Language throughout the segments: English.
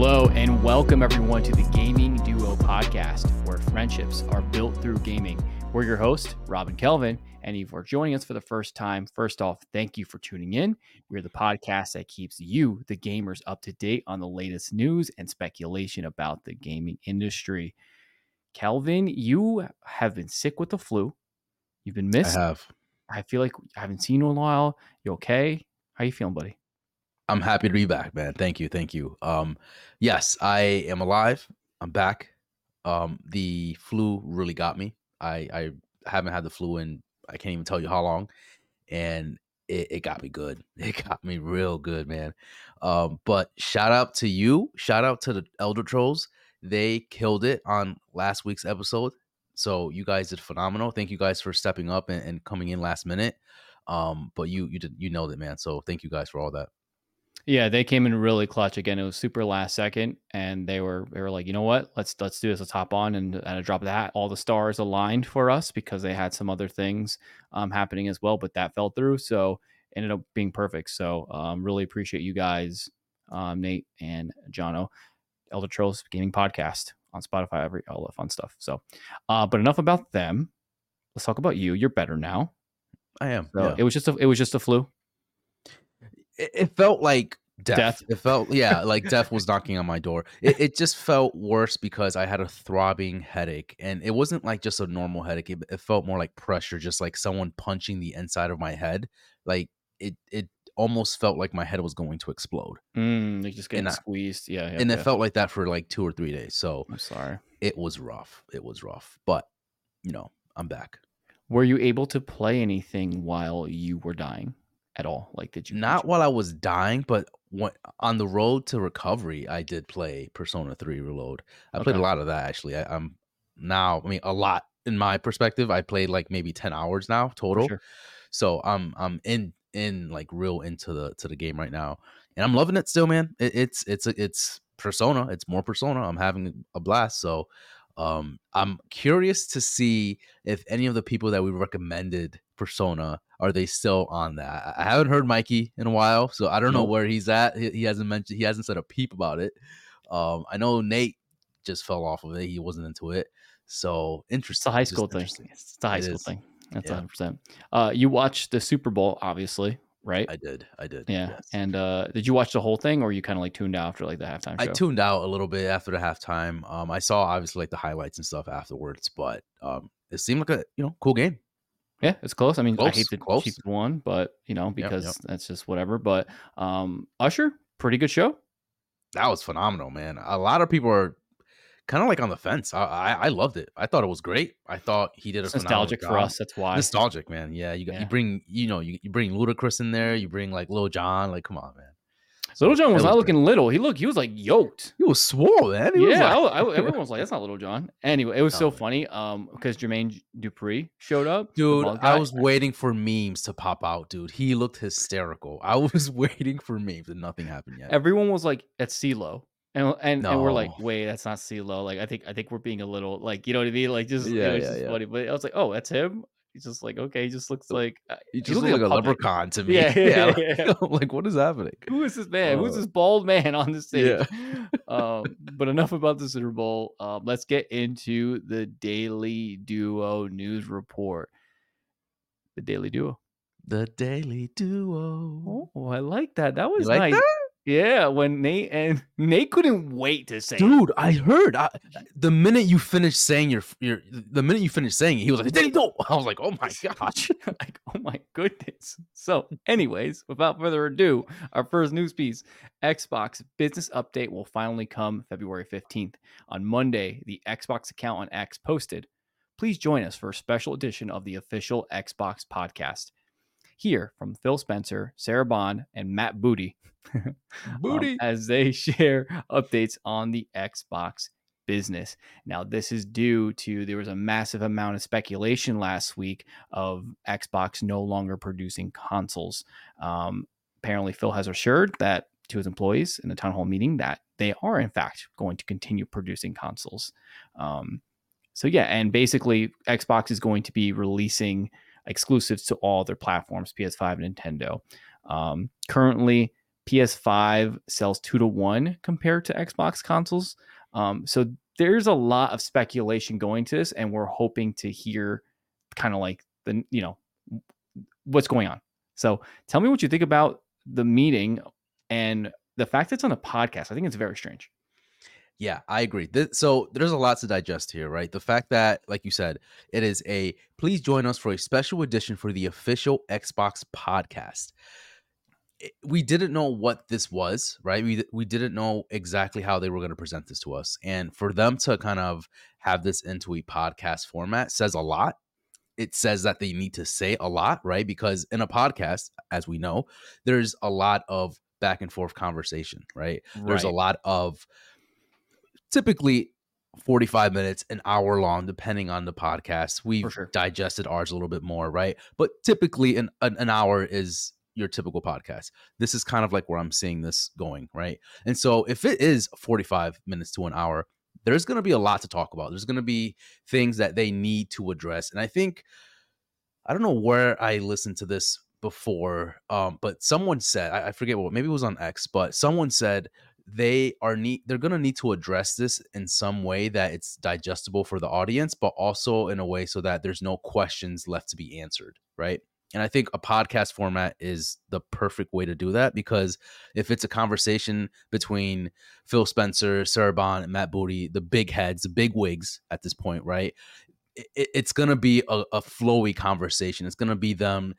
Hello, and welcome everyone to the Gaming Duo podcast, where friendships are built through gaming. We're your host, Robin Kelvin, and if you're joining us for the first time, first off, thank you for tuning in. We're the podcast that keeps you, the gamers, up to date on the latest news and speculation about the gaming industry. Kelvin, you have been sick with the flu. You've been missed. I have. I feel like I haven't seen you in a while. You okay? How you feeling, buddy? I'm happy to be back, man. Thank you, thank you. Um, yes, I am alive. I'm back. Um, the flu really got me. I I haven't had the flu in I can't even tell you how long, and it, it got me good. It got me real good, man. Um, but shout out to you. Shout out to the Elder Trolls. They killed it on last week's episode. So you guys did phenomenal. Thank you guys for stepping up and, and coming in last minute. Um, but you you did you nailed it, man. So thank you guys for all that. Yeah, they came in really clutch again. It was super last second, and they were they were like, you know what, let's let's do this. Let's hop on and, and a drop of that. All the stars aligned for us because they had some other things um, happening as well, but that fell through. So ended up being perfect. So um, really appreciate you guys, um, Nate and Jono, Elder Trolls Gaming Podcast on Spotify, every all the fun stuff. So, uh, but enough about them. Let's talk about you. You're better now. I am. So yeah. it was just a it was just a flu. It, it felt like death. Death. It felt yeah, like death was knocking on my door. It, it just felt worse because I had a throbbing headache, and it wasn't like just a normal headache. It, it felt more like pressure, just like someone punching the inside of my head. Like it, it almost felt like my head was going to explode, Mm, they just getting And I- squeezed. Yeah, yeah and yeah. it felt like that for like two or three days. So I'm sorry. it was rough. It was rough, but you know, I'm back. Were you able to play anything while you were dying at all? Like, did you Not while I was dying, but when, on the road to recovery, I did play Persona 3 Reload. I played a lot of that actually. I, I'm now, I mean, a lot in my perspective. I played like maybe 10 hours now total. sure. So I'm I'm in in like real into the to the game right now, and I'm loving it still, man. It, it's it's it's Persona. It's more Persona. I'm having a blast. So um I'm curious to see if any of the people that we recommended Persona are they still on that. I- haven't heard Mikey in a while, so I don't know where he's at. He, he hasn't mentioned he hasn't said a peep about it. Um I know Nate just fell off of it. He wasn't into it. So It's interesting. a high school thing. It's the high It school is. thing. That's Yeah. 100. percent Uh, you watched the Super Bowl, obviously, right? I did. I did. yeah. yes. And uh, did you watch the whole thing, or you kind of like tuned out after like the halftime I tuned out a little bit after the halftime. Um, I saw obviously like the highlights and stuff afterwards, but um, it seemed like a you know cool game. Yeah, it's close. I mean, I hate the close. Chiefs won, but you know yep. because that's just whatever. But um, Usher, pretty good show. That was phenomenal, man. A lot of people are kind of like on the fence. I, I I loved it. I thought it was great. I thought he did a nostalgic for us. That's why. Nostalgic, man. Yeah, you got Yeah. you bring you know you, you bring Ludacris in there. You bring like Lil Jon. Like, come on, man. Lil Jon was not was looking little. He looked. He was like yoked. He was swole, man. He was yeah, like- I, I- everyone was like, "That's not Lil Jon." Anyway, it was so No. funny um because Jermaine Dupri showed up. Dude, I was waiting for memes to pop out, dude. He looked hysterical. I was waiting for memes and nothing happened yet. Everyone was like, "That's CeeLo," and and and we're like, "Wait, that's not CeeLo." Like, I think I think we're being a little like, you know what I mean? Like, just Yeah, it was yeah, just yeah. funny. But I was like, "Oh, that's him." He's just like, okay, he just looks like uh, He just looks like a puppet. leprechaun to me. Yeah, yeah, like, yeah. Like, what is happening? Who is this man? Who's Uh, this bald man on the stage? yeah. um, but enough about the Super Bowl. Um, let's get into the Daily Duo news report. The Daily Duo. The Daily Duo. Oh, I like that. That was like nice. Yeah, when Nate and Nate couldn't wait to say it. Dude, I heard. I, the minute you finished saying your, your, the minute you finished saying it, he was like, "Daily Duo." I was like, "Oh my gosh!" like, oh my goodness. So, anyways, without further ado, our first news piece Xbox business update will finally come February 15th. On Monday, the Xbox account on X posted, please join us for a special edition of the official Xbox podcast. Here from Phil Spencer, Sarah Bond, and Matt Booty, um, Booty. as they share updates on the Xbox business. Now, this is due to there was a massive amount of speculation last week of Xbox no longer producing consoles. Um, apparently, Phil has assured that to his employees in the town hall meeting that they are, in fact, going to continue producing consoles. Um, so, yeah, and basically, Xbox is going to be releasing exclusives to all their platforms PS5 and Nintendo. Um, currently, PS5 sells two to one compared to Xbox consoles. Um, so there's a lot of speculation going to this, and we're hoping to hear kind of like the you know what's going on. So tell me what you think about the meeting and the fact that it's on a podcast. I think it's very strange. Yeah, I agree. Th- so there's a lot to digest here, right? The fact that, like you said, it is a please join us for a special edition for the official Xbox podcast. It- we didn't know what this was, right? We we didn't know exactly how they were going to present this to us, and for them to kind of have this into a podcast format says a lot. It says that they need to say a lot, right? Because in a podcast, as we know, there's a lot of back and forth conversation, right? There's a lot of typically 45 minutes, an hour long, depending on the podcast. We've sure. digested ours a little bit more, right? But typically, an, an, an hour is your typical podcast. This is kind of like where I'm seeing this going, right? And so, if it is 45 minutes to an hour, there's going to be a lot to talk about. There's going to be things that they need to address. And I think, I don't know where I listened to this before, um, but someone said, I, I forget what, maybe it was on X, but someone said they are need they're going to need to address this in some way that it's digestible for the audience but also in a way so that there's no questions left to be answered right? And i think a podcast format is the perfect way to do that because if it's a conversation between phil spencer sarah and matt booty the big heads the big wigs at this point right? It, it's going to be a, a flowy conversation. It's going to be them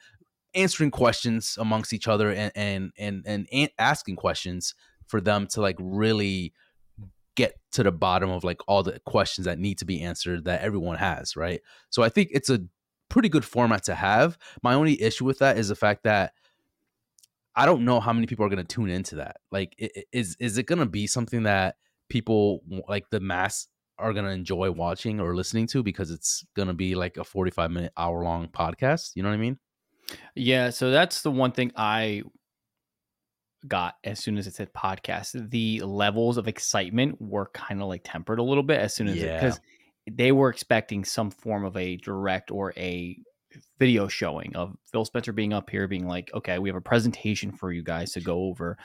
answering questions amongst each other and and and, and an- asking questions for them to like really get to the bottom of like all the questions that need to be answered that everyone has, right? So I think it's a pretty good format to have. My only issue with that is the fact that I don't know how many people are going to tune into that. Like is is it going to be something that people like the mass are going to enjoy watching or listening to because it's going to be like a 45 minute hour long podcast, you know what I mean? Yeah, so that's the one thing I got as soon as it said podcast. The levels of excitement were kind of like tempered a little bit as soon as it Yeah. because they were expecting some form of a direct or a video showing of Phil Spencer being up here, being like, okay, we have a presentation for you guys to go over.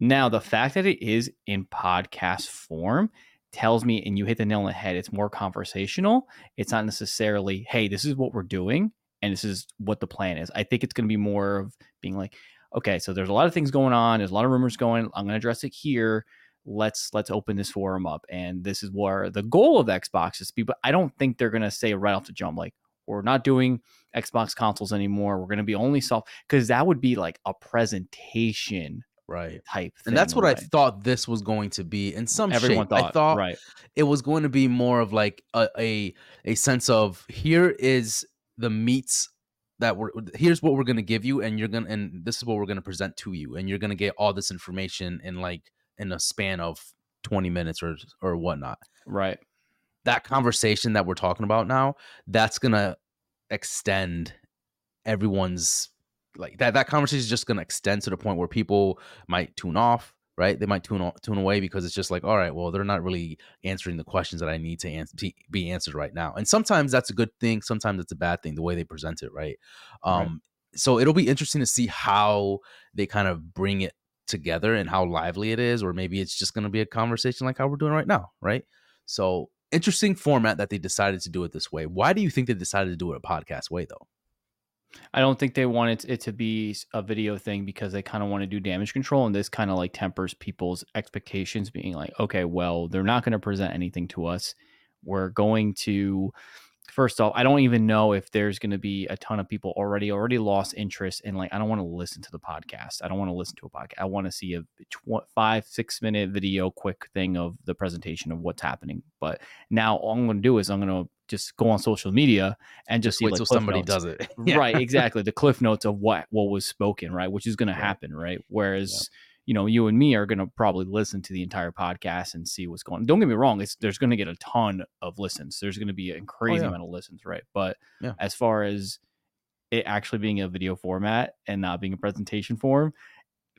Now, the fact that it is in podcast form tells me, and you hit the nail on the head, it's more conversational. It's not necessarily, hey, this is what we're doing and this is what the plan is. I think it's going to be more of being like, okay, so there's a lot of things going on. There's a lot of rumors going. I'm going to address it here. Let's let's open this forum up, and this is where the goal of Xbox is to be. But I don't think they're going to say right off the jump like we're not doing Xbox consoles anymore. We're going to be only soft because that would be like a presentation Right. type. And that's what I thought this was going to be in some Everyone shape. thought, I thought right? it was going to be more of like a, a a sense of here is the meats that we're here's what we're going to give you and you're going to and this is what we're going to present to you and you're going to get all this information in like in a span of 20 minutes or or whatnot Right. that conversation that we're talking about now that's going to extend everyone's like that that conversation is just going to extend to the point where people might tune off right? They might tune tune away because it's just like all right well they're not really answering the questions that i need to, answer, to be answered right now. And sometimes that's a good thing sometimes it's a bad thing the way they present it right? Um Right. so it'll be interesting to see how they kind of bring it together and how lively it is or maybe it's just going to be a conversation like how we're doing right now right? So interesting format that they decided to do it this way. Why do you think they decided to do it a podcast way though I don't think they wanted it to be a video thing because they kind of want to do damage control, and this kind of like tempers people's expectations, being like, okay, well, they're not going to present anything to us. We're going to, first off, I don't even know if there's going to be a ton of people already already lost interest in like I don't want to listen to the podcast. I don't want to listen to a podcast. I want to see a tw- five six minute video, quick thing of the presentation of what's happening. But now all I'm going to do is I'm going to just go on social media and just, see wait like somebody notes does it right exactly the cliff notes of what what was spoken right which is going to happen right whereas you know you and me are going to probably listen to the entire podcast and see what's going on don't get me wrong it's there's going to get a ton of listens there's going to be a oh, crazy Oh, yeah. amount of listens right but Yeah. as far as it actually being a video format and not being a presentation form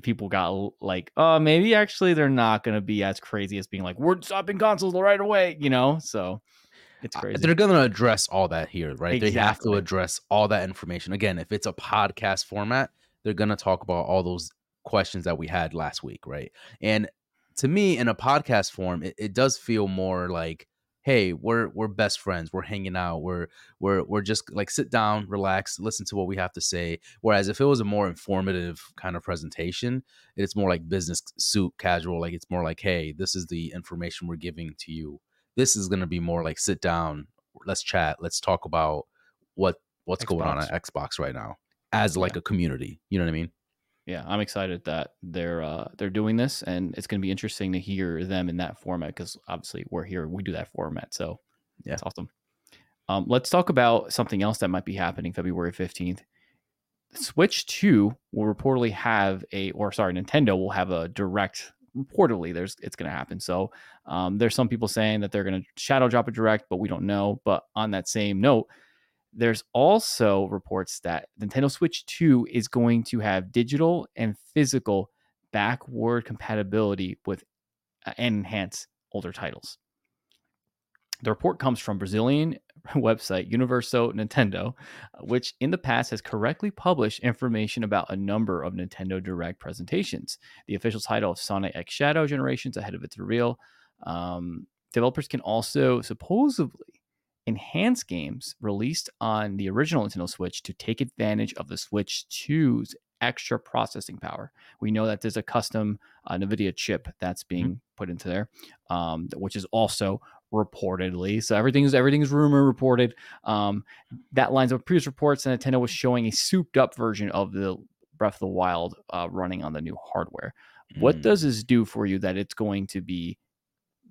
people got like oh maybe actually they're not going to be as crazy as being like we're stopping consoles right away you know so it's crazy They're going to address all that here, right? They have to address all that information. Again, if it's a podcast format, they're going to talk about all those questions that we had last week, right? And to me, in a podcast form, it, it does feel more like, hey, we're we're best friends, we're hanging out, we're we're we're just like sit down, relax, listen to what we have to say. Whereas if it was a more informative kind of presentation, it's more like business suit casual. Like it's more like, hey, this is the information we're giving to you. This is gonna be more like sit down, let's chat, let's talk about what what's going on at Xbox right now as like a community. You know what I mean? Yeah, I'm excited that they're uh, they're doing this, and it's going to be interesting to hear them in that format because obviously we're here, we do that format, so Yeah. it's awesome. Um, let's talk about something else that might be happening February 15th. Switch 2 will reportedly have a, or sorry, Nintendo will have a direct. Reportedly, there's it's going to happen. So um, there's some people saying that they're going to shadow drop a direct, but we don't know. But on that same note, there's also reports that Nintendo Switch 2 is going to have digital and physical backward compatibility with uh, and enhance older titles. The report comes from Brazilian website Universo Nintendo, uh, which in the past has correctly published information about a number of Nintendo Direct presentations. The official title of Sonic X Shadow Generations ahead of its reveal. Um, developers can also supposedly enhance games released on the original Nintendo Switch to take advantage of the Switch 2's extra processing power. We know that there's a custom uh, NVIDIA chip that's being put into there, um, which is also reportedly. So everything's everything's rumor reported. Um, that lines up with previous reports, and Nintendo was showing a souped up version of the Breath of the Wild uh, running on the new hardware. What Mm. does this do for you that it's going to be,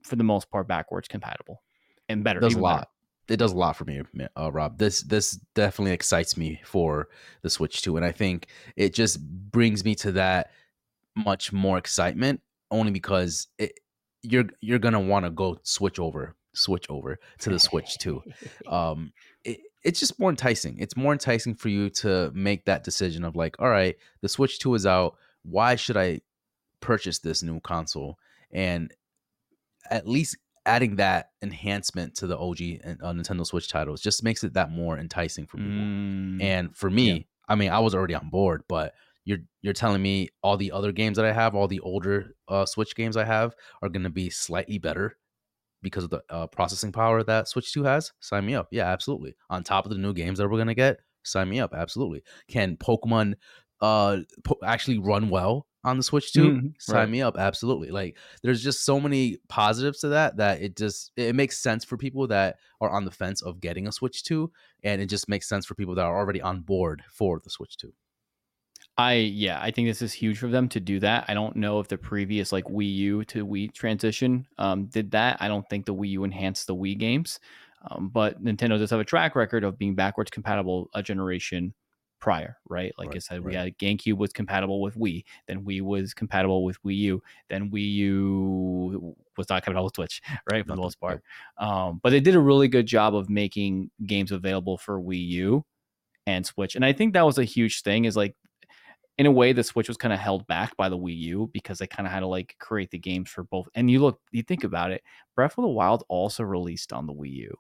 for the most part, backwards compatible and better? Does a better? It does a lot for me, uh, Rob. This this definitely excites me for the Switch 2, and I think it just brings me to that much more excitement only because it, you're you're gonna want to go switch over switch over to the Switch 2. Um, it, it's just more enticing. It's more enticing for you to make that decision of like, all right, the Switch 2 is out. Why should I purchase this new console? And at least adding that enhancement to the OG and uh, Nintendo Switch titles just makes it that more enticing for people. Mm, And for me, yeah. I mean, I was already on board, but you're you're telling me all the other games that I have, all the older uh, Switch games I have, are going to be slightly better because of the uh, processing power that Switch Two has. Sign me up. Yeah, absolutely. On top of the new games that we're going to get, sign me up. Absolutely. Can Pokemon uh po- actually run well on the Switch Two? Mhm, Sign right. me up. Absolutely. Like, there's just so many positives to that that it just it makes sense for people that are on the fence of getting a Switch Two and it just makes sense for people that are already on board for the Switch 2. I yeah, I think this is huge for them to do that. I don't know if the previous like Wii U to Wii transition um, did that. I don't think the Wii U enhanced the Wii games, um, but Nintendo does have a track record of being backwards compatible a generation prior, right? Like I Right, said, we right. had GameCube was compatible with Wii, then Wii was compatible with Wii U, then Wii U was not compatible with Switch, right? For the most part, um, but they did a really good job of making games available for Wii U and Switch, and I think that was a huge thing. Is like in a way the switch was kind of held back by the wii u because they kind of had to like create the games for both and you look you think about it breath of the wild also released on the wii u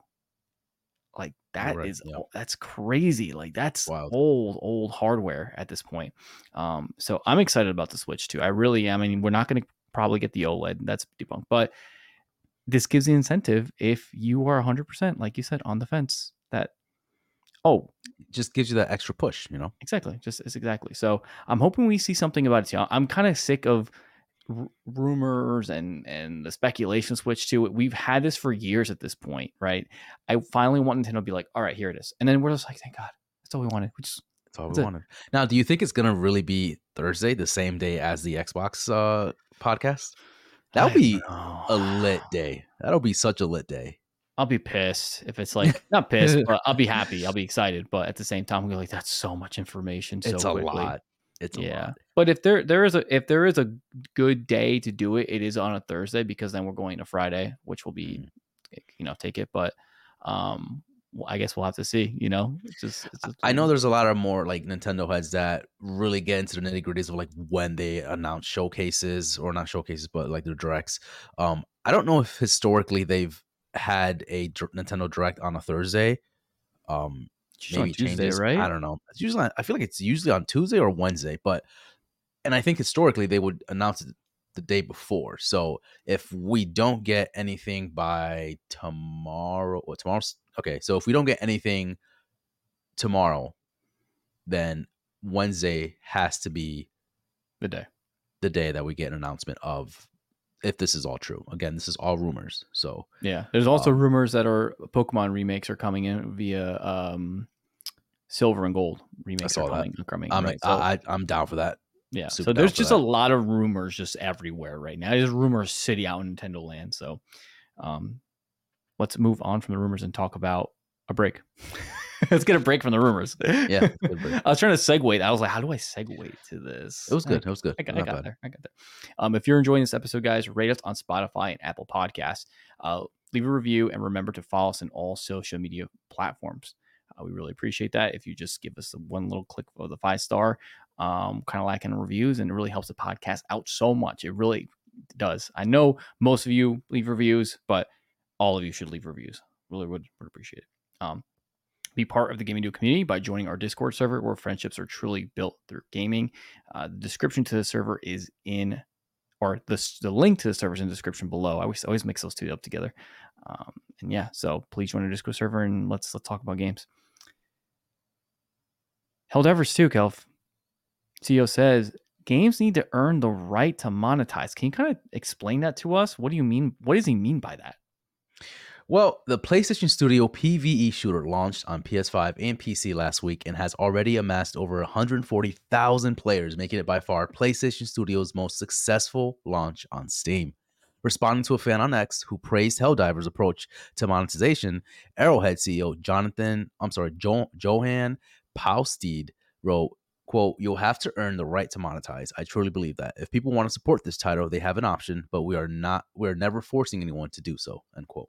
like that right, is yeah. that's crazy like that's Wild. old old hardware at this point um so i'm excited about the Switch 2 i really am i mean we're not going to probably get the oled that's debunked but this gives the incentive if you are 100% like you said on the fence that oh Just gives you that extra push, you know? Exactly. Just it's exactly. So I'm hoping we see something about it. too. I'm kind of sick of r- rumors and and the speculation switch to it. We've had this for years at this point, right? I finally want Nintendo to be like, all right, here it is, and then we're just like, thank God, that's all we wanted. We just That's all That's we it. wanted. Now, do you think it's gonna really be Thursday, the same day as the Xbox uh podcast? That'll I be a lit day. That'll be such a lit day. I'll be pissed if it's like not pissed, but I'll be happy. I'll be excited, but at the same time, I'm gonna like, that's so much information so it's a quickly. lot. It's a yeah lot. but if there there is a if there is a good day to do it it is on a thursday because then we're going to friday which will be Mm. you know take it but um well, i guess we'll have to see you know it's just, it's just I know there's a lot of more like Nintendo heads that really get into the nitty gritties of like when they announce showcases or not showcases, but like their directs. Um, I don't know if historically they've had a Nintendo Direct on a Thursday. Um, It's just on maybe tuesday changes. right I don't know. It's usually I feel like it's usually on Tuesday or Wednesday, but and I think historically they would announce it the day before. So if we don't get anything by tomorrow, or tomorrow's okay. So if we don't get anything tomorrow, then Wednesday has to be the day the day that we get an announcement of if this is all true. Again, this is all rumors. So yeah, there's also Um, rumors that our Pokemon remakes are coming in via um, Silver and Gold remakes saw are that. coming. Coming I'm right? So, I, I, I'm down for that. yeah, super so there's just that. a lot of rumors just everywhere right now. There's rumors city out in Nintendo Land. So um, let's move on from the rumors and talk about a break. let's get a break from the rumors. Yeah. I was trying to segue. that. I was like, how do I segue to this? It was good. It was good. I got, I got there. I got there. Um, if you're enjoying this episode, guys, rate us on Spotify and Apple Podcasts. Uh, leave a review and remember to follow us on all social media platforms. Uh, we really appreciate that. If you just give us one little click of the five star, um, kind of like in reviews, and it really helps the podcast out so much. It really does. I know most of you leave reviews, but all of you should leave reviews. Really would, would appreciate it. Um, be part of the Gaming Duo community by joining our Discord server where friendships are truly built through gaming. Uh, the description to the server is in, or the, the link to the server is in the description below. I always, always mix those two up together. Um, and yeah, so please join our Discord server and let's let's talk about games. Helldivers 2, Kelf. CEO says games need to earn the right to monetize. Can you kind of explain that to us? What do you mean? What does he mean by that? Well, the PlayStation Studio PvE shooter launched on PS5 and PC last week and has already amassed over 140,000 players, making it by far PlayStation Studio's most successful launch on Steam. Responding to a fan on X who praised Helldivers' approach to monetization, Arrowhead CEO Jonathan, I'm sorry, jo- Johan Paustid wrote, quote, you'll have to earn the right to monetize. I truly believe that. If people want to support this title, they have an option, but we are not, we're never forcing anyone to do so, end quote.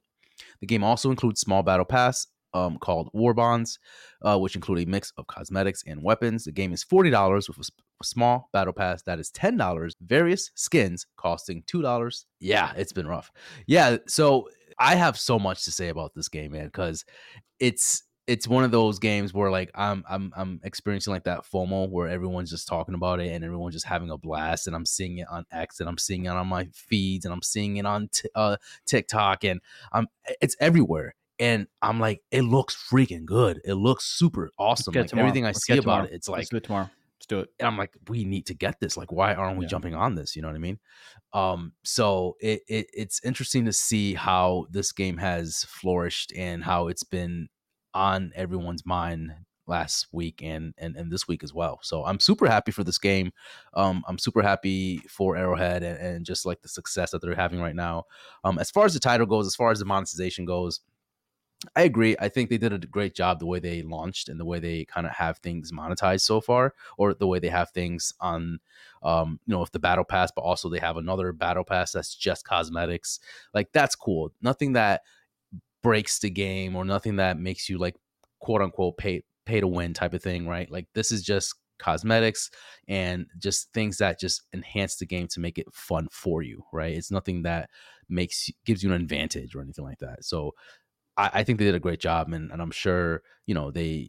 The game also includes small battle pass um, called War Bonds, uh, which include a mix of cosmetics and weapons. The game is forty dollars with a, sp- small battle pass that is ten dollars. Various skins costing two dollars. Yeah, it's been rough. Yeah, so I have so much to say about this game, man, because it's it's one of those games where like I'm I'm I'm experiencing like that FOMO where everyone's just talking about it and everyone's just having a blast and I'm seeing it on X and I'm seeing it on my feeds and I'm seeing it on t- uh, TikTok and I'm it's everywhere and I'm like it looks freaking good. It looks super awesome. Like everything I Let's see about it, it's like Let's do it tomorrow. Let's do it. and I'm like, we need to get this. Like, why aren't we Yeah. jumping on this? You know what I mean? Um, so it, it it's interesting to see how this game has flourished and how it's been on everyone's mind last week and, and and this week as well. So I'm super happy for this game. Um, I'm super happy for Arrowhead and, and just like the success that they're having right now. Um, as far as the title goes, as far as the monetization goes, I agree. I think they did a great job the way they launched and the way they kind of have things monetized so far, or the way they have things on, um, you know, if the battle pass, but also they have another battle pass that's just cosmetics. Like that's cool. Nothing that breaks the game or nothing that makes you like quote unquote pay pay to win type of thing, right? Like this is just cosmetics and just things that just enhance the game to make it fun for you, right? It's nothing that makes gives you an advantage or anything like that. So I, I think they did a great job, and, and I'm sure you know they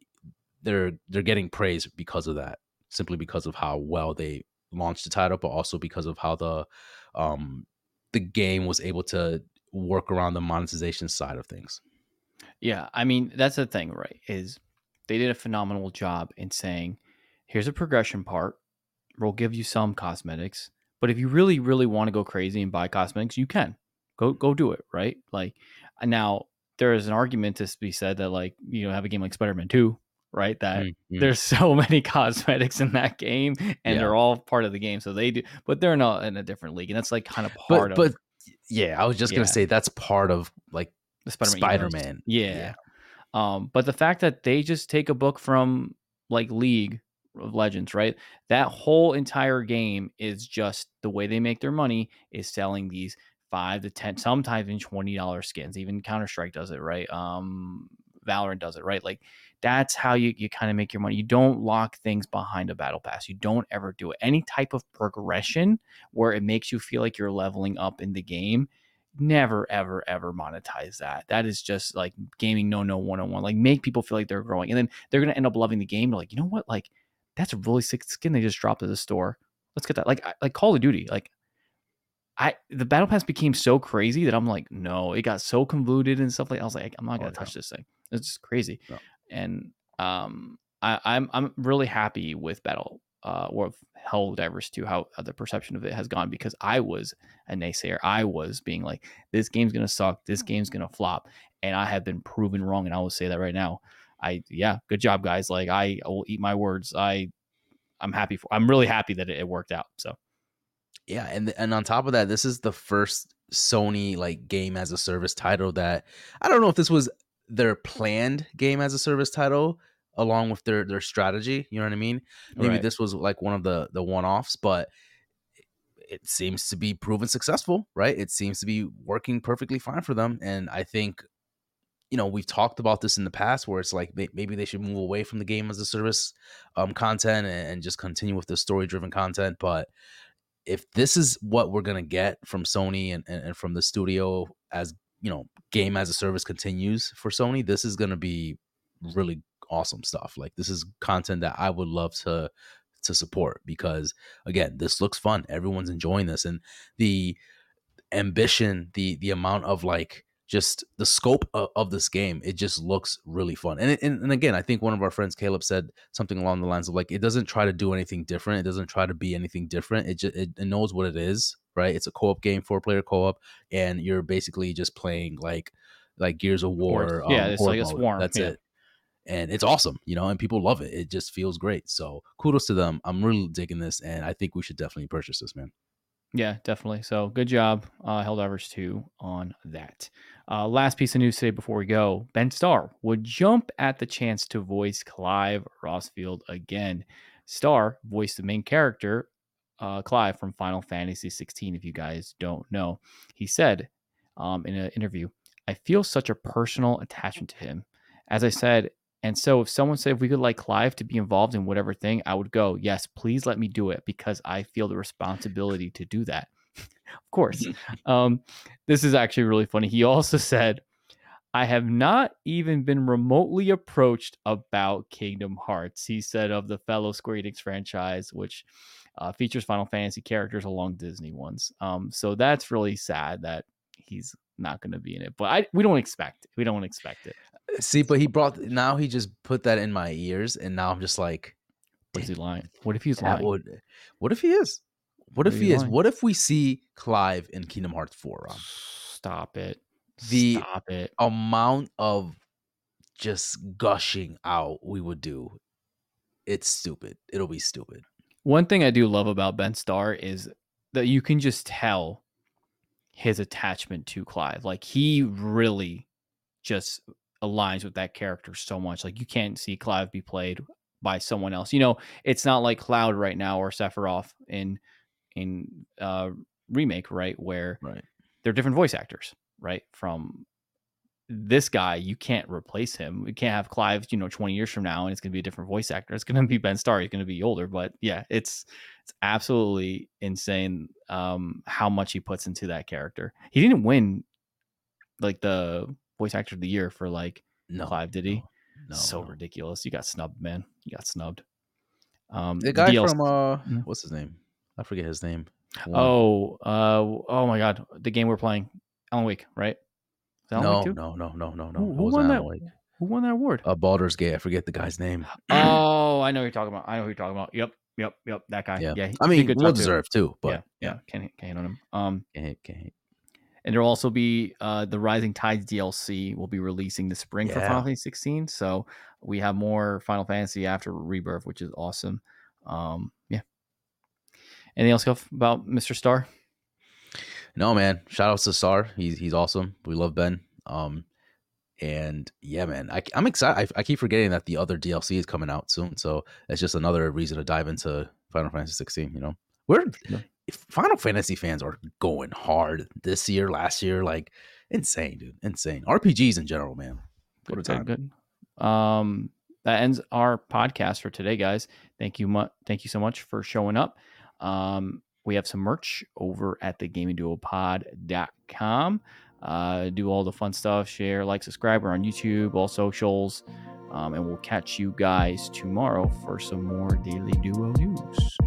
they're they're getting praise because of that, simply because of how well they launched the title, but also because of how the um the game was able to work around the monetization side of things. Yeah, I mean that's the thing, right? Is they did a phenomenal job in saying, here's a progression part. We'll give you some cosmetics, but if you really, really want to go crazy and buy cosmetics, you can go go do it, right? Like now, there is an argument to be said that like you know have a game like Spider-Man Two, right? That Mm, mm. there's so many cosmetics in that game, and Yeah. they're all part of the game, so they do, but they're not in a different league, and that's like kind of part but of yeah, I was just Yeah. gonna say that's part of like the Spider-Man. Spider. Man. Yeah. Um, but the fact that they just take a book from like League of Legends, right? That whole entire game is just the way they make their money is selling these five to ten, sometimes even twenty dollar skins. Even Counter Strike does it, right? Um, Valorant does it, right? Like that's how you you kind of make your money. You don't lock things behind a battle pass. You don't ever do it. Any type of progression where it makes you feel like you're leveling up in the game never ever ever monetize that that is just like gaming no no one-on-one like make people feel like they're growing and then they're gonna end up loving the game They're like you know what like that's a really sick skin they just dropped at the store let's get that. Like like Call of Duty, like I the battle pass became so crazy that I'm like, no, it got so convoluted and stuff like. I was like, I'm not oh, gonna oh, touch this thing. It's just crazy, and um, I, I'm I'm really happy with battle uh, or Helldivers 2, how, how the perception of it has gone because I was a naysayer. I was being like, this game's gonna suck, this game's gonna flop, and I have been proven wrong. And I will say that right now. I yeah, good job, guys. Like I, I will eat my words. I I'm happy for. I'm really happy that it, it worked out. So yeah, and and on top of that, this is the first Sony like game as a service title that I don't know if this was their planned game as a service title along with their their strategy. You know what I mean? Maybe right. this was like one of the the one offs, but it seems to be proven successful, right? It seems to be working perfectly fine for them, and I think you know we've talked about this in the past where it's like maybe they should move away from the game as a service um, content and, just continue with the story driven content but if this is what we're gonna get from sony and, and, and, from the studio as you know game as a service continues for sony this is gonna be really awesome stuff like this is content that i would love to to support because again this looks fun everyone's enjoying this and the ambition the the amount of like just the scope of, of, this game it just looks really fun and, and and again i think one of our friends caleb said something along the lines of like it doesn't try to do anything different it doesn't try to be anything different it just it, it knows what it is right? It's a co-op game four player co-op and you're basically just playing like like gears of war yeah um, it's like a swarm that's yeah. it. And it's awesome you know and people love it. It just feels great. So kudos to them. I'm really digging this and i think we should definitely purchase this man. Yeah, definitely. So good job, uh, Helldivers 2 on that. Uh, last piece of news today before we go. Ben Starr would jump at the chance to voice Clive Rosfield again. Starr voiced the main character, uh, Clive, from Final Fantasy 16, if you guys don't know. He said um, in an interview, I feel such a personal attachment to him. As I said, and so if someone said if we could like Clive to be involved in whatever thing, I would go, yes, please let me do it because I feel the responsibility to do that. of course. um, this is actually really funny. He also said, I have not even been remotely approached about Kingdom Hearts. He said of the fellow Square Enix franchise, which uh, features Final Fantasy characters along Disney ones. Um, so that's really sad that he's not going to be in it. But I we don't expect it. We don't expect it. See, but he brought now he just put that in my ears, and now I'm just like, what is he lying? What if he's lying? Would, what if he is? What, what if he is? Lying? What if we see Clive in Kingdom Hearts 4, Rob? Stop it. The Stop it. amount of just gushing out we would do. It's stupid. It'll be stupid. One thing I do love about Ben Starr is that you can just tell his attachment to Clive. Like he really just aligns with that character so much. Like you can't see Clive be played by someone else. You know, it's not like Cloud right now or Sephiroth in in uh remake, right? Where right. they're different voice actors, right? From this guy, you can't replace him. You can't have Clive, you know, 20 years from now and it's gonna be a different voice actor. It's gonna be Ben Starr. He's gonna be older, but yeah, it's it's absolutely insane um how much he puts into that character. He didn't win like the voice actor of the year for like no, Clive, did he? No, no so no. ridiculous. You got snubbed, man. You got snubbed. Um, the guy DLC- from uh, mm-hmm. what's his name? I forget his name. Oh, uh, oh my god, the game we're playing, Alan Wake, right? No, no, no, no, no, no. Who, who won that? Who won that award? Uh, Baldur's Gate. I forget the guy's name. oh, I know you're talking about. I know who you're talking about. Yep, yep, yep. That guy. Yeah, yeah I mean, well deserved too. too. But yeah, yeah, can't can't hate on him. Um, can't hate, can't hate. And there'll also be uh, the Rising Tides DLC will be releasing this spring yeah. for Final Fantasy 16. So we have more Final Fantasy after Rebirth, which is awesome. Um, yeah. Anything else about Mr. Starr? No, man. Shout out to Star. He's he's awesome. We love Ben. Um, and yeah, man, I, am excited. I, I, keep forgetting that the other DLC is coming out soon, so it's just another reason to dive into Final Fantasy 16. You know, we're yeah. Final Fantasy fans are going hard this year, last year, like insane, dude, insane. RPGs in general, man. What a time. Good. Um, that ends our podcast for today, guys. Thank you, mu- thank you so much for showing up. Um, we have some merch over at the gamingduopod.com. Uh, do all the fun stuff, share, like, subscribe. We're on YouTube, all socials. Um, and we'll catch you guys tomorrow for some more Daily Duo news.